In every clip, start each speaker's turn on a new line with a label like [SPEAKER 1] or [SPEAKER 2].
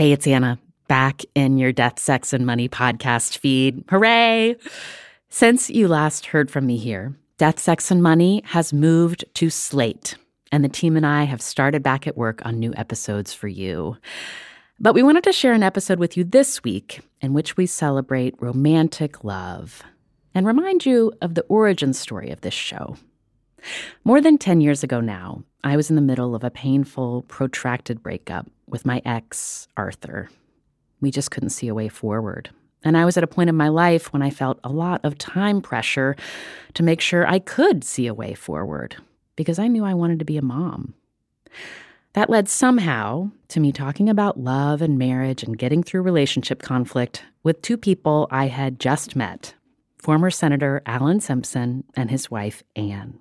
[SPEAKER 1] Hey, it's Anna, back in your Death, Sex, and Money podcast feed. Hooray! Since you last heard from me here, Death, Sex, and Money has moved to Slate, and the team and I have started back at work on new episodes for you. But we wanted to share an episode with you this week in which we celebrate romantic love and remind you of the origin story of this show. More than 10 years ago now, I was in the middle of a painful, protracted breakup with my ex, Arthur. We just couldn't see a way forward. And I was at a point in my life when I felt a lot of time pressure to make sure I could see a way forward because I knew I wanted to be a mom. That led somehow to me talking about love and marriage and getting through relationship conflict with two people I had just met former Senator Alan Simpson and his wife, Ann.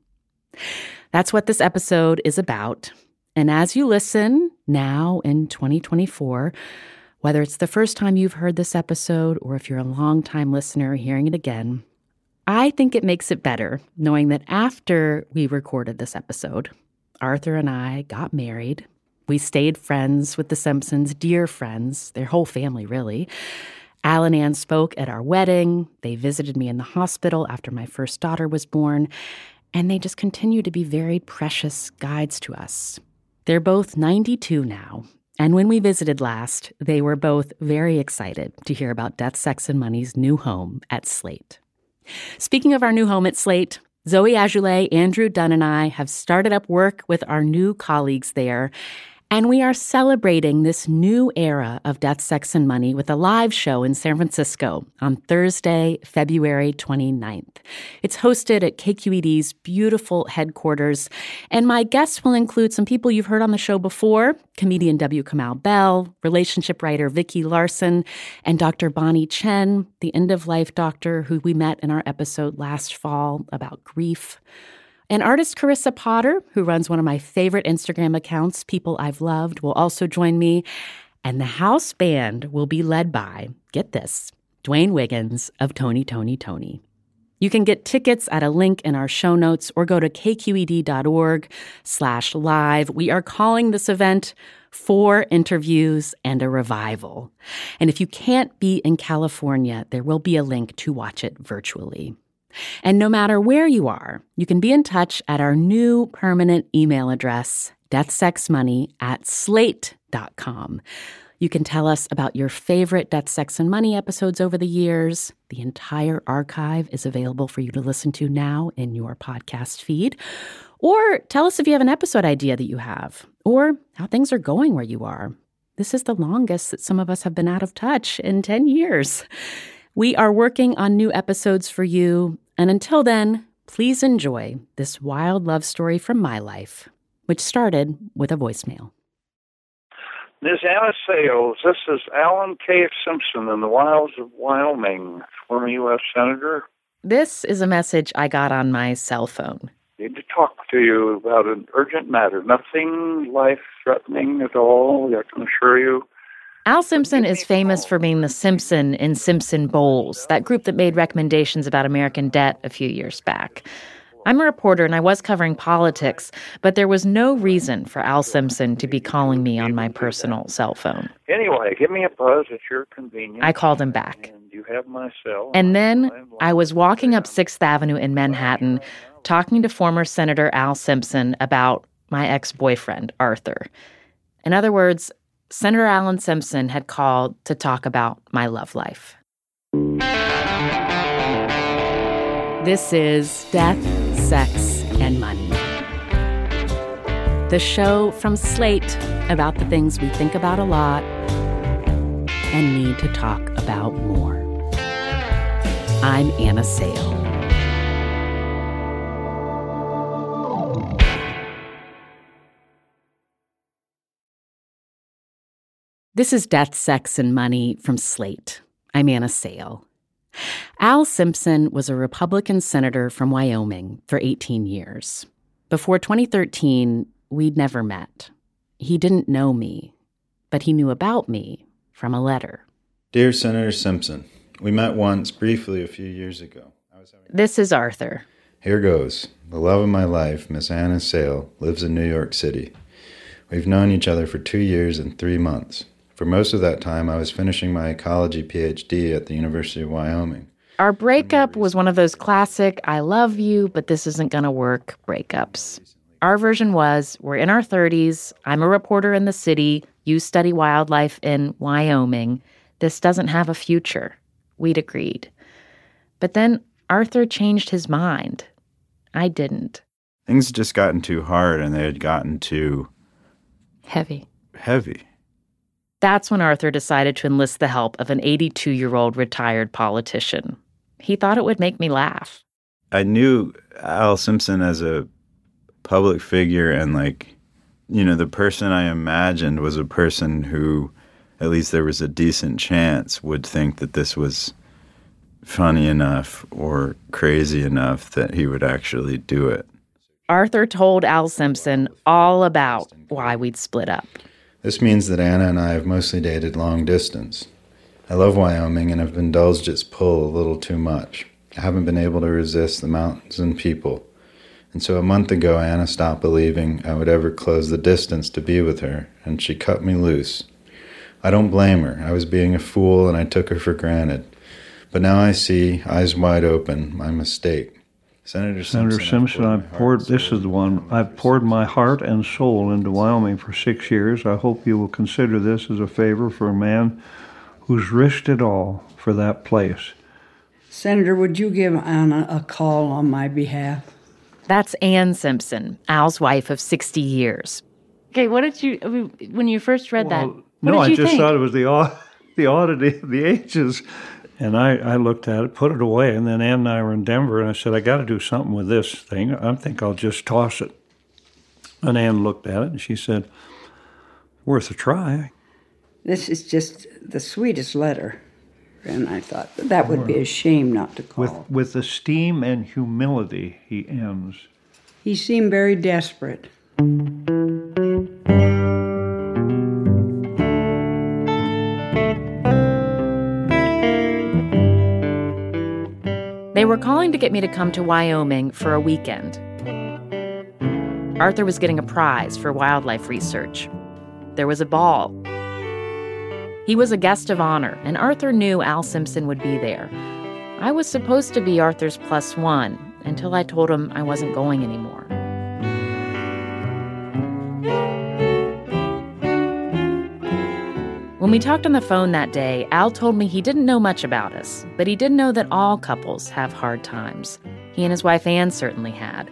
[SPEAKER 1] That's what this episode is about. And as you listen now in 2024, whether it's the first time you've heard this episode or if you're a long-time listener hearing it again, I think it makes it better knowing that after we recorded this episode, Arthur and I got married. We stayed friends with the Simpsons, dear friends, their whole family, really. Al and Ann spoke at our wedding. They visited me in the hospital after my first daughter was born. And they just continue to be very precious guides to us. They're both 92 now. And when we visited last, they were both very excited to hear about Death, Sex, and Money's new home at Slate. Speaking of our new home at Slate, Zoe Azoulay, Andrew Dunn, and I have started up work with our new colleagues there, and we are celebrating this new era of Death, Sex, and Money with a live show in San Francisco on Thursday, February 29th. It's hosted at KQED's beautiful headquarters, and my guests will include some people you've heard on the show before comedian W. Kamau Bell, relationship writer Vicki Larson, and Dr. Bonnie Chen, the end of life doctor who we met in our episode last fall about grief. And artist Carissa Potter, who runs one of my favorite Instagram accounts, People I've Loved, will also join me. And the house band will be led by, get this, Dwayne Wiggins of Tony, Tony, Tony. You can get tickets at a link in our show notes or go to kqed.org slash live. We are calling this event Four Interviews and a Revival. And if you can't be in California, there will be a link to watch it virtually. And no matter where you are, you can be in touch at our new permanent email address, deathsexmoney at slate.com. You can tell us about your favorite Death, Sex, and Money episodes over the years. The entire archive is available for you to listen to now in your podcast feed. Or tell us if you have an episode idea that you have, or how things are going where you are. This is the longest that some of us have been out of touch in 10 years. We are working on new episodes for you, and until then, please enjoy this wild love story from my life, which started with a voicemail.
[SPEAKER 2] Ms. Anna Sales, this is Alan K. Simpson in the wilds of Wyoming, former U.S. Senator.
[SPEAKER 1] This is a message I got on my cell phone.
[SPEAKER 2] I Need to talk to you about an urgent matter. Nothing life threatening at all, I can assure you.
[SPEAKER 1] Al Simpson is famous for being the Simpson in Simpson Bowles, that group that made recommendations about American debt a few years back. I'm a reporter and I was covering politics, but there was no reason for Al Simpson to be calling me on my personal cell phone.
[SPEAKER 2] Anyway, give me a buzz at your convenience.
[SPEAKER 1] I called him back.
[SPEAKER 2] And you have my cell.
[SPEAKER 1] And then I was walking up 6th Avenue in Manhattan talking to former Senator Al Simpson about my ex boyfriend, Arthur. In other words, Senator Alan Simpson had called to talk about my love life. This is Death, Sex, and Money. The show from Slate about the things we think about a lot and need to talk about more. I'm Anna Sale. This is Death, Sex, and Money from Slate. I'm Anna Sale. Al Simpson was a Republican senator from Wyoming for 18 years. Before 2013, we'd never met. He didn't know me, but he knew about me from a letter.
[SPEAKER 3] Dear Senator Simpson, we met once briefly a few years ago.
[SPEAKER 1] This is Arthur.
[SPEAKER 3] Here goes. The love of my life, Miss Anna Sale, lives in New York City. We've known each other for two years and three months. For most of that time, I was finishing my ecology PhD at the University of Wyoming.
[SPEAKER 1] Our breakup was one of those classic, I love you, but this isn't going to work breakups. Our version was we're in our 30s, I'm a reporter in the city, you study wildlife in Wyoming. This doesn't have a future. We'd agreed. But then Arthur changed his mind. I didn't.
[SPEAKER 3] Things had just gotten too hard and they had gotten too
[SPEAKER 1] Heavy.
[SPEAKER 3] heavy.
[SPEAKER 1] That's when Arthur decided to enlist the help of an 82 year old retired politician. He thought it would make me laugh.
[SPEAKER 3] I knew Al Simpson as a public figure and like you know the person I imagined was a person who at least there was a decent chance would think that this was funny enough or crazy enough that he would actually do it.
[SPEAKER 1] Arthur told Al Simpson all about why we'd split up.
[SPEAKER 3] This means that Anna and I have mostly dated long distance. I love Wyoming and have indulged its pull a little too much. I haven't been able to resist the mountains and people. And so a month ago, Anna stopped believing I would ever close the distance to be with her, and she cut me loose. I don't blame her. I was being a fool and I took her for granted. But now I see, eyes wide open, my mistake. Senator Simpson,
[SPEAKER 4] Senator Simpson,
[SPEAKER 3] I've
[SPEAKER 4] I've
[SPEAKER 3] poured
[SPEAKER 4] poured, this is the one, I've poured my heart and soul into Wyoming for six years. I hope you will consider this as a favor for a man who's risked it all for that place.
[SPEAKER 5] Senator, would you give Anna a call on my behalf?
[SPEAKER 1] That's Ann Simpson, Al's wife of 60 years. Okay, what did you, when you first read that?
[SPEAKER 4] Well,
[SPEAKER 1] What
[SPEAKER 4] no,
[SPEAKER 1] did
[SPEAKER 4] I just
[SPEAKER 1] think?
[SPEAKER 4] thought it was the odd, the oddity of the ages. And I, I looked at it, put it away, and then Ann and I were in Denver, and I said, I got to do something with this thing. I think I'll just toss it. And Ann looked at it, and she said, worth a try.
[SPEAKER 5] This is just the sweetest letter. And I thought that would be a shame not to call.
[SPEAKER 4] With, with esteem and humility, he ends.
[SPEAKER 5] He seemed very desperate.
[SPEAKER 1] They were calling to get me to come to Wyoming for a weekend. Arthur was getting a prize for wildlife research. There was a ball. He was a guest of honor, and Arthur knew Al Simpson would be there. I was supposed to be Arthur's plus one until I told him I wasn't going anymore. When we talked on the phone that day, Al told me he didn't know much about us, but he did know that all couples have hard times. He and his wife Ann certainly had.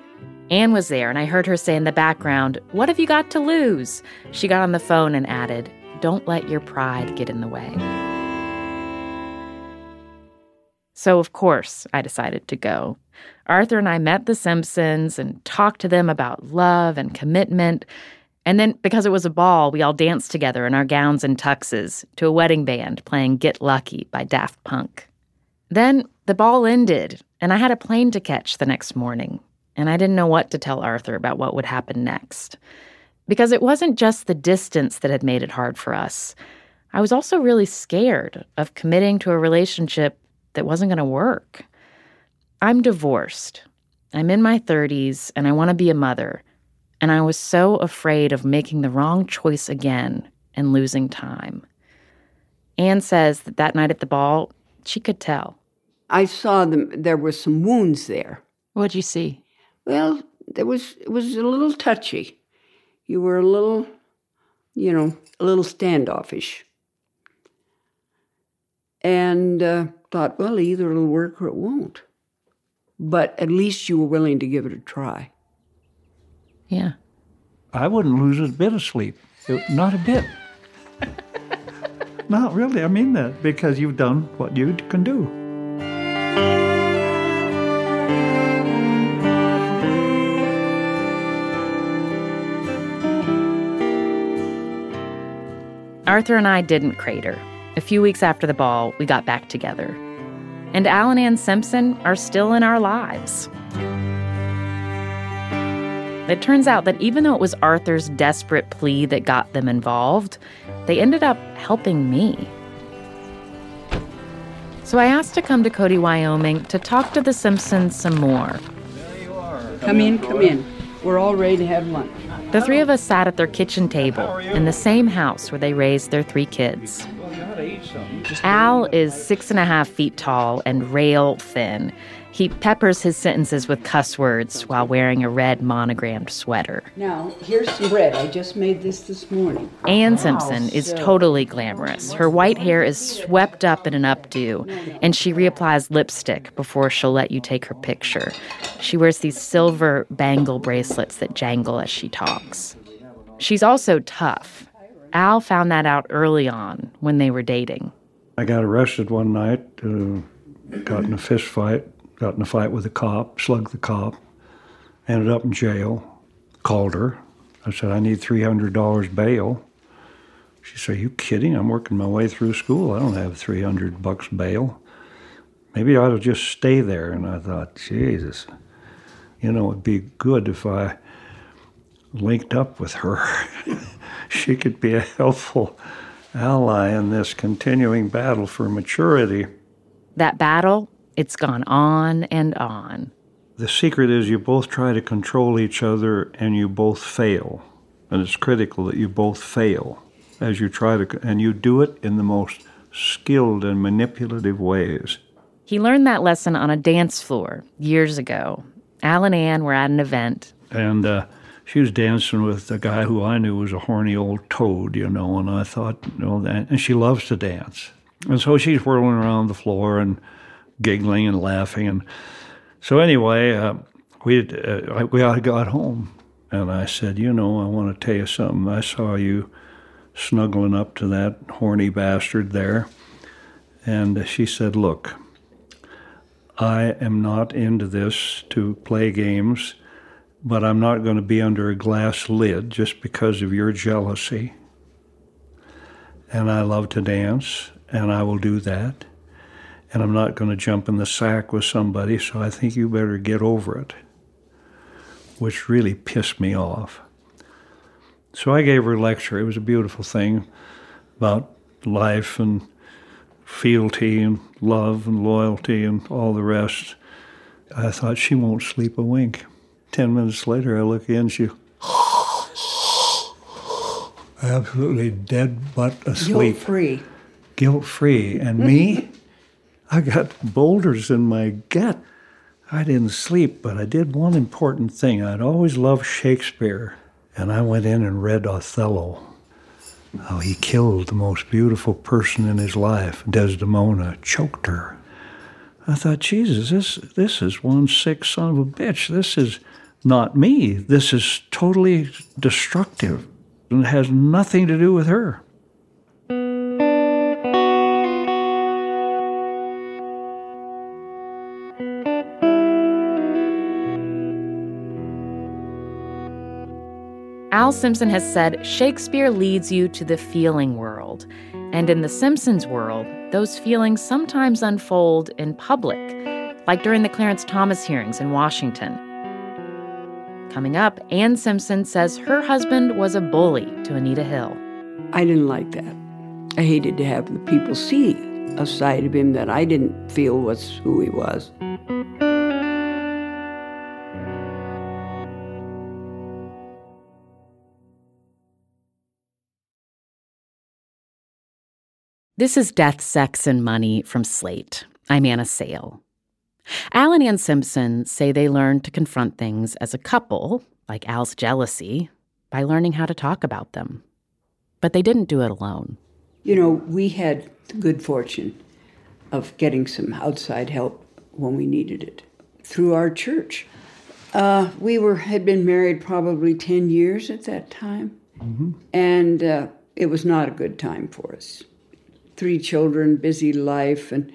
[SPEAKER 1] Ann was there, and I heard her say in the background, What have you got to lose? She got on the phone and added, Don't let your pride get in the way. So, of course, I decided to go. Arthur and I met the Simpsons and talked to them about love and commitment. And then, because it was a ball, we all danced together in our gowns and tuxes to a wedding band playing Get Lucky by Daft Punk. Then the ball ended, and I had a plane to catch the next morning, and I didn't know what to tell Arthur about what would happen next. Because it wasn't just the distance that had made it hard for us. I was also really scared of committing to a relationship that wasn't going to work. I'm divorced. I'm in my 30s, and I want to be a mother. And I was so afraid of making the wrong choice again and losing time. Ann says that that night at the ball, she could tell.
[SPEAKER 5] I saw them. There were some wounds there.
[SPEAKER 1] What'd you see?
[SPEAKER 5] Well, there was it was a little touchy. You were a little, you know, a little standoffish. And uh, thought, well, either it'll work or it won't. But at least you were willing to give it a try.
[SPEAKER 1] Yeah.
[SPEAKER 4] I wouldn't lose a bit of sleep. It- Not a bit. Not really. I mean that because you've done what you can do.
[SPEAKER 1] Arthur and I didn't crater. A few weeks after the ball, we got back together. And Al and Ann Simpson are still in our lives. It turns out that even though it was Arthur's desperate plea that got them involved, they ended up helping me. So I asked to come to Cody, Wyoming to talk to the Simpsons some more.
[SPEAKER 5] Come in, come in. We're all ready to have lunch.
[SPEAKER 1] The three of us sat at their kitchen table in the same house where they raised their three kids. Al is six and a half feet tall and rail thin. He peppers his sentences with cuss words while wearing a red monogrammed sweater.
[SPEAKER 5] Now, here's some bread. I just made this this morning.
[SPEAKER 1] Ann Simpson is totally glamorous. Her white hair is swept up in an updo, and she reapplies lipstick before she'll let you take her picture. She wears these silver bangle bracelets that jangle as she talks. She's also tough. Al found that out early on when they were dating.
[SPEAKER 4] I got arrested one night, uh, got in a fist fight, got in a fight with a cop, slugged the cop, ended up in jail, called her. I said, I need $300 bail. She said, Are you kidding? I'm working my way through school. I don't have 300 bucks bail. Maybe I ought to just stay there. And I thought, Jesus, you know, it'd be good if I linked up with her. she could be a helpful ally in this continuing battle for maturity.
[SPEAKER 1] That battle, it's gone on and on.
[SPEAKER 4] The secret is you both try to control each other and you both fail. And it's critical that you both fail as you try to, and you do it in the most skilled and manipulative ways.
[SPEAKER 1] He learned that lesson on a dance floor years ago. Al and Ann were at an event.
[SPEAKER 4] And uh, she was dancing with a guy who I knew was a horny old toad, you know, and I thought, you know, that, and she loves to dance. And so she's whirling around the floor and giggling and laughing. And so anyway, uh, we, uh, we got home and I said, you know, I want to tell you something. I saw you snuggling up to that horny bastard there. And she said, look, I am not into this to play games, but I'm not going to be under a glass lid just because of your jealousy. And I love to dance, and I will do that. And I'm not going to jump in the sack with somebody, so I think you better get over it. Which really pissed me off. So I gave her a lecture. It was a beautiful thing about life and fealty and love and loyalty and all the rest. I thought she won't sleep a wink. Ten minutes later, I look in, she absolutely dead but asleep.
[SPEAKER 5] Guilt free.
[SPEAKER 4] Guilt free. And me? I got boulders in my gut. I didn't sleep, but I did one important thing. I'd always loved Shakespeare, and I went in and read Othello. How he killed the most beautiful person in his life, Desdemona, choked her. I thought, Jesus, this this is one sick son of a bitch. This is not me. This is totally destructive. And it has nothing to do with her.
[SPEAKER 1] Al Simpson has said Shakespeare leads you to the feeling world. And in the Simpsons world, those feelings sometimes unfold in public, like during the Clarence Thomas hearings in Washington. Coming up, Ann Simpson says her husband was a bully to Anita Hill.
[SPEAKER 5] I didn't like that. I hated to have the people see a side of him that I didn't feel was who he was.
[SPEAKER 1] This is Death, Sex, and Money from Slate. I'm Anna Sale. Al and Ann Simpson say they learned to confront things as a couple, like Al's jealousy, by learning how to talk about them. But they didn't do it alone.
[SPEAKER 5] You know, we had the good fortune of getting some outside help when we needed it through our church. Uh, we were had been married probably ten years at that time, mm-hmm. and uh, it was not a good time for us three children, busy life, and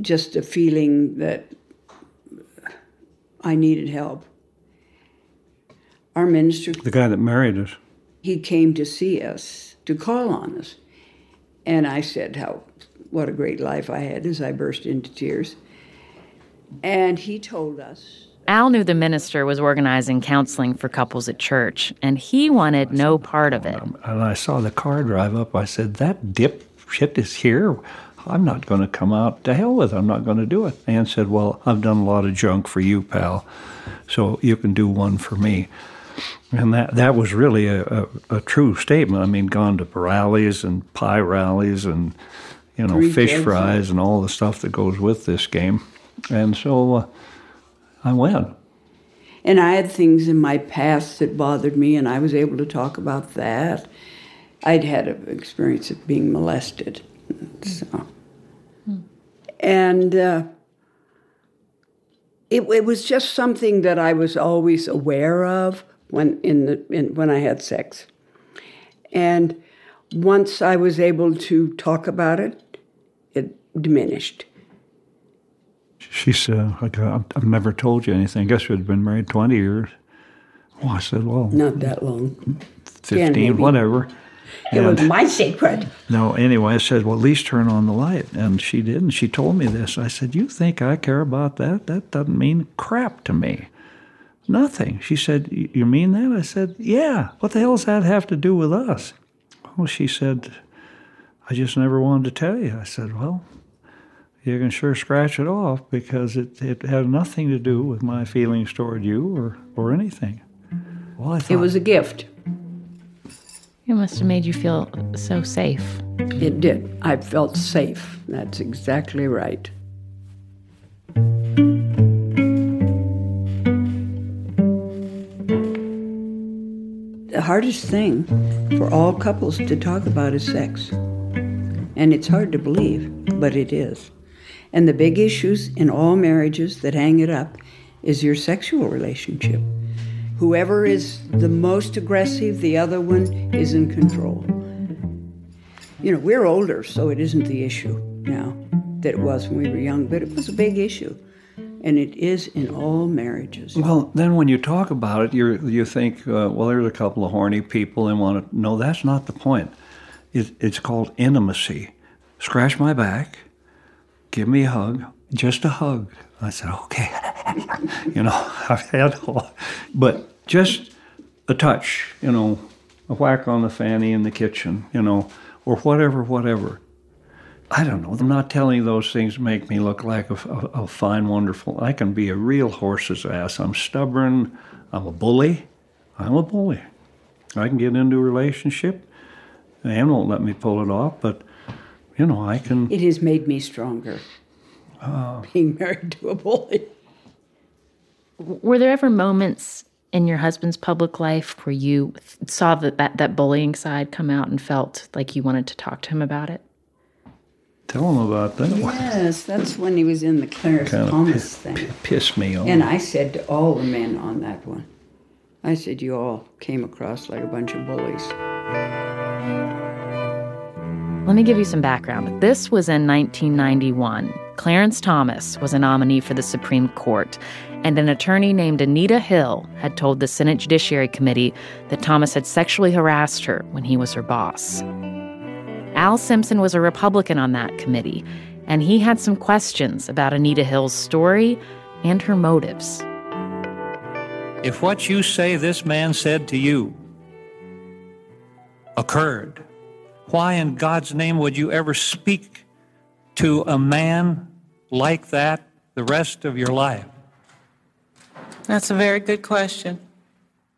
[SPEAKER 5] just a feeling that I needed help. Our minister,
[SPEAKER 4] the guy that married us,
[SPEAKER 5] he came to see us, to call on us. And I said how what a great life I had as I burst into tears. And he told us
[SPEAKER 1] Al knew the minister was organizing counseling for couples at church, and he wanted no part of it.
[SPEAKER 4] And I saw the car drive up. I said, That dip shit is here. I'm not going to come out to hell with it. I'm not going to do it. Ann said, Well, I've done a lot of junk for you, pal, so you can do one for me. And that, that was really a, a, a true statement. I mean, gone to rallies and pie rallies and, you know,
[SPEAKER 5] Three
[SPEAKER 4] fish fries and all the stuff that goes with this game. And so uh, I went.
[SPEAKER 5] And I had things in my past that bothered me, and I was able to talk about that. I'd had an experience of being molested. So. And uh, it, it was just something that I was always aware of when, in the, in, when I had sex. And once I was able to talk about it, it diminished.
[SPEAKER 4] She said, I've never told you anything. I guess we'd been married 20 years. Well, I said, well,
[SPEAKER 5] Not that long.
[SPEAKER 4] 15,
[SPEAKER 5] maybe.
[SPEAKER 4] whatever.
[SPEAKER 5] It was my secret.
[SPEAKER 4] No, anyway, I said, well, at least turn on the light. And she did, and she told me this. I said, you think I care about that? That doesn't mean crap to me. Nothing. She said, you mean that? I said, yeah. What the hell does that have to do with us? Well, she said, I just never wanted to tell you. I said, well, you can sure scratch it off because it, it had nothing to do with my feelings toward you or, or anything. Well, I thought,
[SPEAKER 5] It was a gift.
[SPEAKER 1] It must have made you feel so safe.
[SPEAKER 5] It did. I felt safe. That's exactly right. The hardest thing for all couples to talk about is sex. And it's hard to believe, but it is. And the big issues in all marriages that hang it up is your sexual relationship. Whoever is the most aggressive, the other one is in control. You know, we're older, so it isn't the issue now that it was when we were young, but it was a big issue. And it is in all marriages.
[SPEAKER 4] Well, then when you talk about it, you you think, uh, well, there's a couple of horny people and want to. No, that's not the point. It, it's called intimacy. Scratch my back, give me a hug, just a hug. I said, okay. you know, I've had a lot. but just a touch. You know, a whack on the fanny in the kitchen. You know, or whatever, whatever. I don't know. I'm not telling you those things make me look like a, a, a fine, wonderful. I can be a real horse's ass. I'm stubborn. I'm a bully. I'm a bully. I can get into a relationship. Ann won't let me pull it off, but you know I can.
[SPEAKER 5] It has made me stronger. Ah. Being married to a bully.
[SPEAKER 1] Were there ever moments in your husband's public life where you th- saw that, that that bullying side come out and felt like you wanted to talk to him about it?
[SPEAKER 4] Tell him about that.
[SPEAKER 5] Yes, that's when he was in the Clarence
[SPEAKER 4] Kinda
[SPEAKER 5] Thomas
[SPEAKER 4] pi-
[SPEAKER 5] thing.
[SPEAKER 4] pi- Piss me off.
[SPEAKER 5] And I said to all the men on that one, I said, you all came across like a bunch of bullies.
[SPEAKER 1] Let me give you some background. This was in 1991. Clarence Thomas was a nominee for the Supreme Court, and an attorney named Anita Hill had told the Senate Judiciary Committee that Thomas had sexually harassed her when he was her boss. Al Simpson was a Republican on that committee, and he had some questions about Anita Hill's story and her motives.
[SPEAKER 6] If what you say this man said to you occurred, why in God's name would you ever speak to a man like that the rest of your life?
[SPEAKER 7] That's a very good question.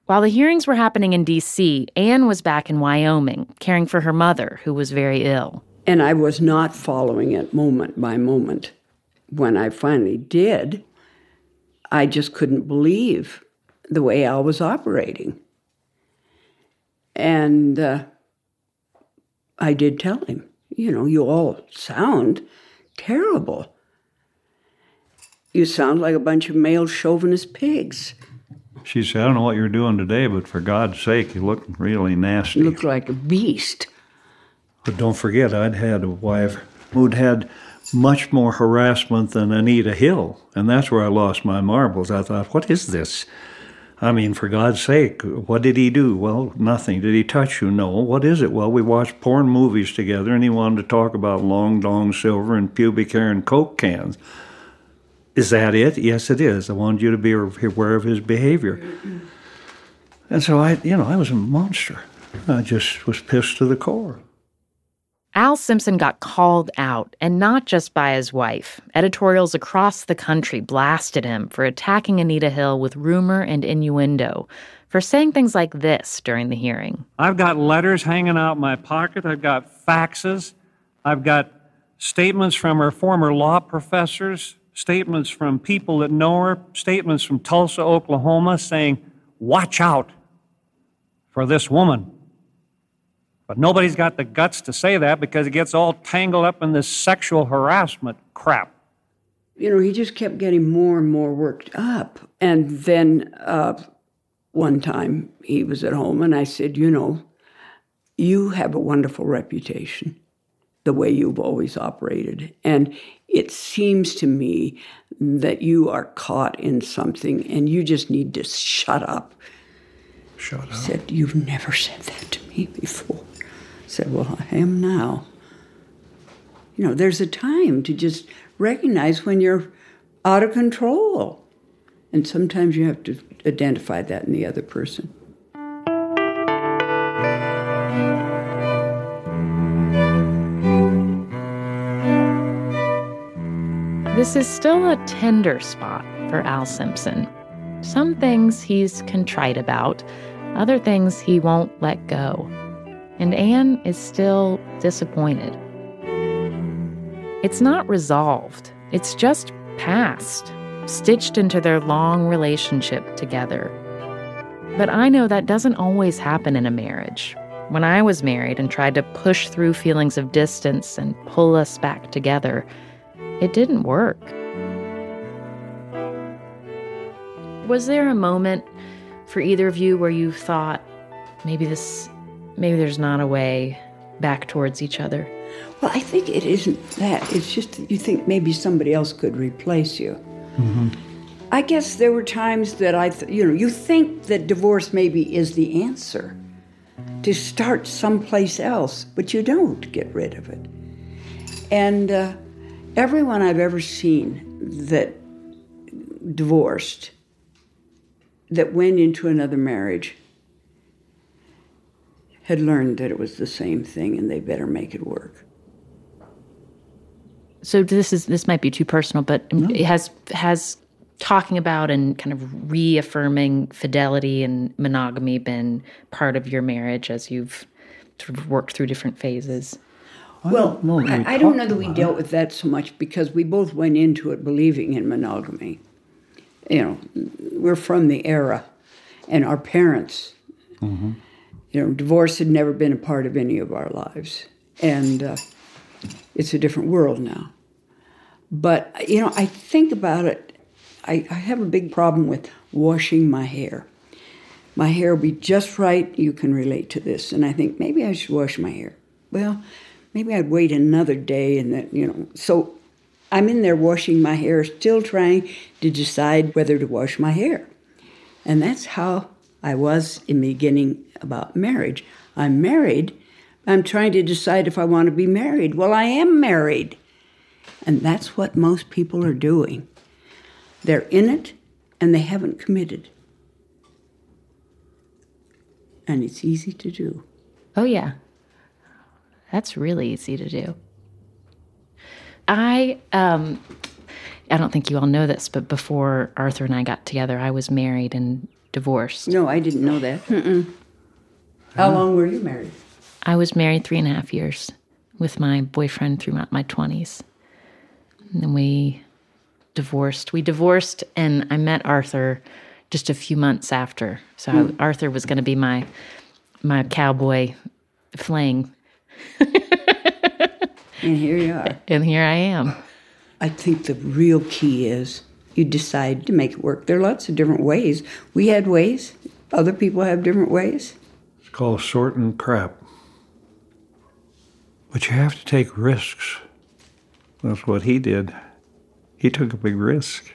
[SPEAKER 1] While the hearings were happening in D.C., Ann was back in Wyoming, caring for her mother, who was very ill.
[SPEAKER 5] And I was not following it moment by moment. When I finally did, I just couldn't believe the way Al was operating. And uh, I did tell him, you know, you all sound terrible. You sound like a bunch of male chauvinist pigs.
[SPEAKER 4] She said, I don't know what you're doing today, but for God's sake, you look really nasty.
[SPEAKER 5] You look like a beast.
[SPEAKER 4] But don't forget, I'd had a wife who'd had much more harassment than Anita Hill, and that's where I lost my marbles. I thought, what is this? I mean, for God's sake, what did he do? Well, nothing. Did he touch you? No. What is it? Well, we watched porn movies together, and he wanted to talk about long dong silver and pubic hair and coke cans. Is that it? Yes, it is. I wanted you to be aware of his behavior. And so I, you know, I was a monster. I just was pissed to the core.
[SPEAKER 1] Al Simpson got called out, and not just by his wife. Editorials across the country blasted him for attacking Anita Hill with rumor and innuendo, for saying things like this during the hearing.
[SPEAKER 6] I've got letters hanging out my pocket. I've got faxes. I've got statements from her former law professors, statements from people that know her, statements from Tulsa, Oklahoma saying, Watch out for this woman. But nobody's got the guts to say that because it gets all tangled up in this sexual harassment crap.
[SPEAKER 5] You know, he just kept getting more and more worked up. And then uh, one time he was at home and I said, You know, you have a wonderful reputation the way you've always operated. And it seems to me that you are caught in something and you just need to shut up.
[SPEAKER 4] Shut up.
[SPEAKER 5] He said, You've never said that to me before. Said, Well, I am now. You know, there's a time to just recognize when you're out of control. And sometimes you have to identify that in the other person.
[SPEAKER 1] This is still a tender spot for Al Simpson. Some things he's contrite about, other things he won't let go. And Ann is still disappointed. It's not resolved, it's just past, stitched into their long relationship together. But I know that doesn't always happen in a marriage. When I was married and tried to push through feelings of distance and pull us back together, it didn't work. Was there a moment for either of you where you thought maybe this maybe there's not a way back towards each other?
[SPEAKER 5] Well, I think it isn't that. It's just that you think maybe somebody else could replace you. I guess there were times that I, th- you know, you think that divorce maybe is the answer to start someplace else, but you don't get rid of it. And uh, everyone I've ever seen that divorced, that went into another marriage, had learned that it was the same thing and they better make it work.
[SPEAKER 1] So this is this might be too personal, but it has has talking about and kind of reaffirming fidelity and monogamy been part of your marriage as you've sort of worked through different phases?
[SPEAKER 5] Well,
[SPEAKER 4] know that we
[SPEAKER 5] I, I don't know that we dealt with that so much because we both went into it believing in monogamy. You know, we're from the era, and our parents,
[SPEAKER 4] Mm-hmm.
[SPEAKER 5] You know, divorce had never been a part of any of our lives, and uh, it's a different world now. But you know, I think about it. I, I have a big problem with washing my hair. My hair will be just right. You can relate to this, and I think maybe I should wash my hair. Well, maybe I'd wait another day, and then you know. So I'm in there washing my hair, still trying to decide whether to wash my hair, and that's how I was in the beginning about marriage. I'm married. I'm trying to decide if I want to be married. Well, I am married. And that's what most people are doing. They're in it and they haven't committed. And it's easy to do.
[SPEAKER 1] Oh yeah. That's really easy to do. I um I don't think you all know this, but before Arthur and I got together, I was married and divorced.
[SPEAKER 5] No, I didn't know that. Mm-mm. How long were you married?
[SPEAKER 1] I was married three and a half years with my boyfriend through my, my 20s. And then we divorced. We divorced, and I met Arthur just a few months after. So I- Arthur was going to be my my cowboy fling,
[SPEAKER 5] And here you are.
[SPEAKER 1] and here I am.
[SPEAKER 5] I think the real key is you decide to make it work. There are lots of different ways. We had ways, other people have different ways.
[SPEAKER 4] It's called sorting crap. But you have to take risks. That's what he did. He took a big risk.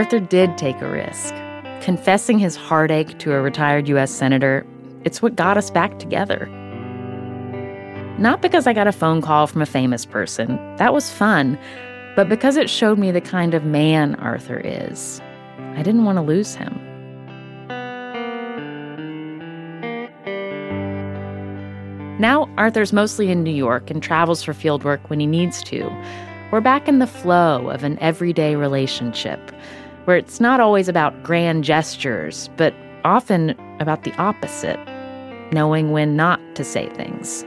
[SPEAKER 1] Arthur did take a risk. Confessing his heartache to a retired U.S. Senator, it's what got us back together. Not because I got a phone call from a famous person, that was fun, but because it showed me the kind of man Arthur is. I didn't want to lose him. Now, Arthur's mostly in New York and travels for fieldwork when he needs to. We're back in the flow of an everyday relationship, where it's not always about grand gestures, but often about the opposite knowing when not to say things.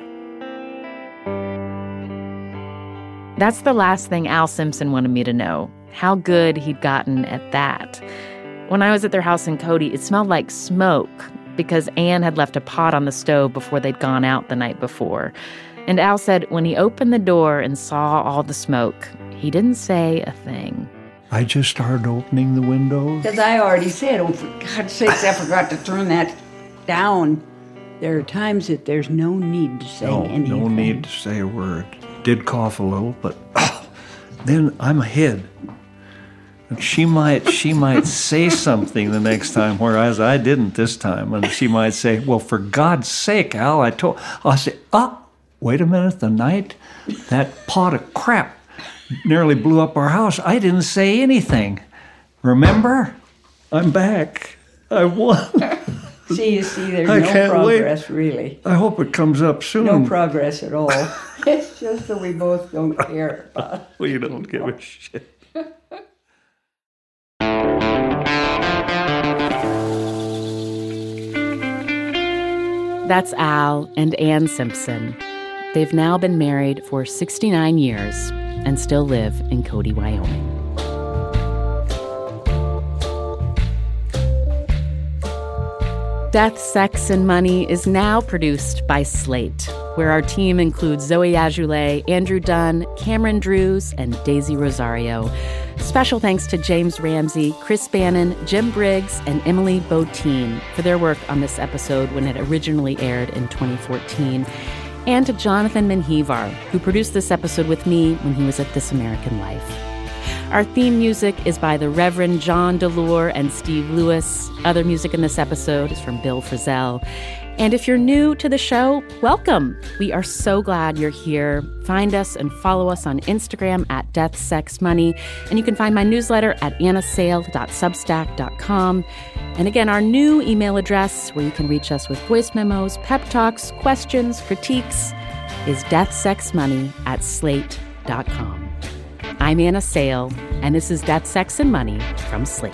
[SPEAKER 1] That's the last thing Al Simpson wanted me to know how good he'd gotten at that. When I was at their house in Cody, it smelled like smoke because Ann had left a pot on the stove before they'd gone out the night before. And Al said when he opened the door and saw all the smoke, he didn't say a thing.
[SPEAKER 4] I just started opening the windows.
[SPEAKER 5] Because I already said, oh, for God's sakes, I forgot to turn that down. There are times that there's no need to say
[SPEAKER 4] no,
[SPEAKER 5] anything.
[SPEAKER 4] No need to say a word. Did cough a little, but oh, then I'm ahead she might she might say something the next time, whereas I didn't this time, and she might say, "Well, for God's sake, Al, I told." I'll say, "Ah, oh, wait a minute. The night that pot of crap nearly blew up our house, I didn't say anything. Remember? I'm back. I won."
[SPEAKER 5] See, you see, there's I no progress
[SPEAKER 4] wait.
[SPEAKER 5] really.
[SPEAKER 4] I hope it comes up soon.
[SPEAKER 5] No progress at all. it's just that we both don't care.
[SPEAKER 4] we don't give a shit.
[SPEAKER 1] That's Al and Ann Simpson. They've now been married for 69 years and still live in Cody, Wyoming. Death, Sex, and Money is now produced by Slate, where our team includes Zoe Azoulay, Andrew Dunn, Cameron Drews, and Daisy Rosario. Special thanks to James Ramsey, Chris Bannon, Jim Briggs, and Emily Botein for their work on this episode when it originally aired in 2014, and to Jonathan Menjivar, who produced this episode with me when he was at This American Life. Our theme music is by the Reverend John DeLore and Steve Lewis. Other music in this episode is from Bill Frisell. And if you're new to the show, welcome. We are so glad you're here. Find us and follow us on Instagram at Death Sex Money. And you can find my newsletter at annasale.substack.com. And again, our new email address where you can reach us with voice memos, pep talks, questions, critiques is deathsexmoney at slate.com. I'm Anna Sale, and this is Death, Sex, and Money from Slate.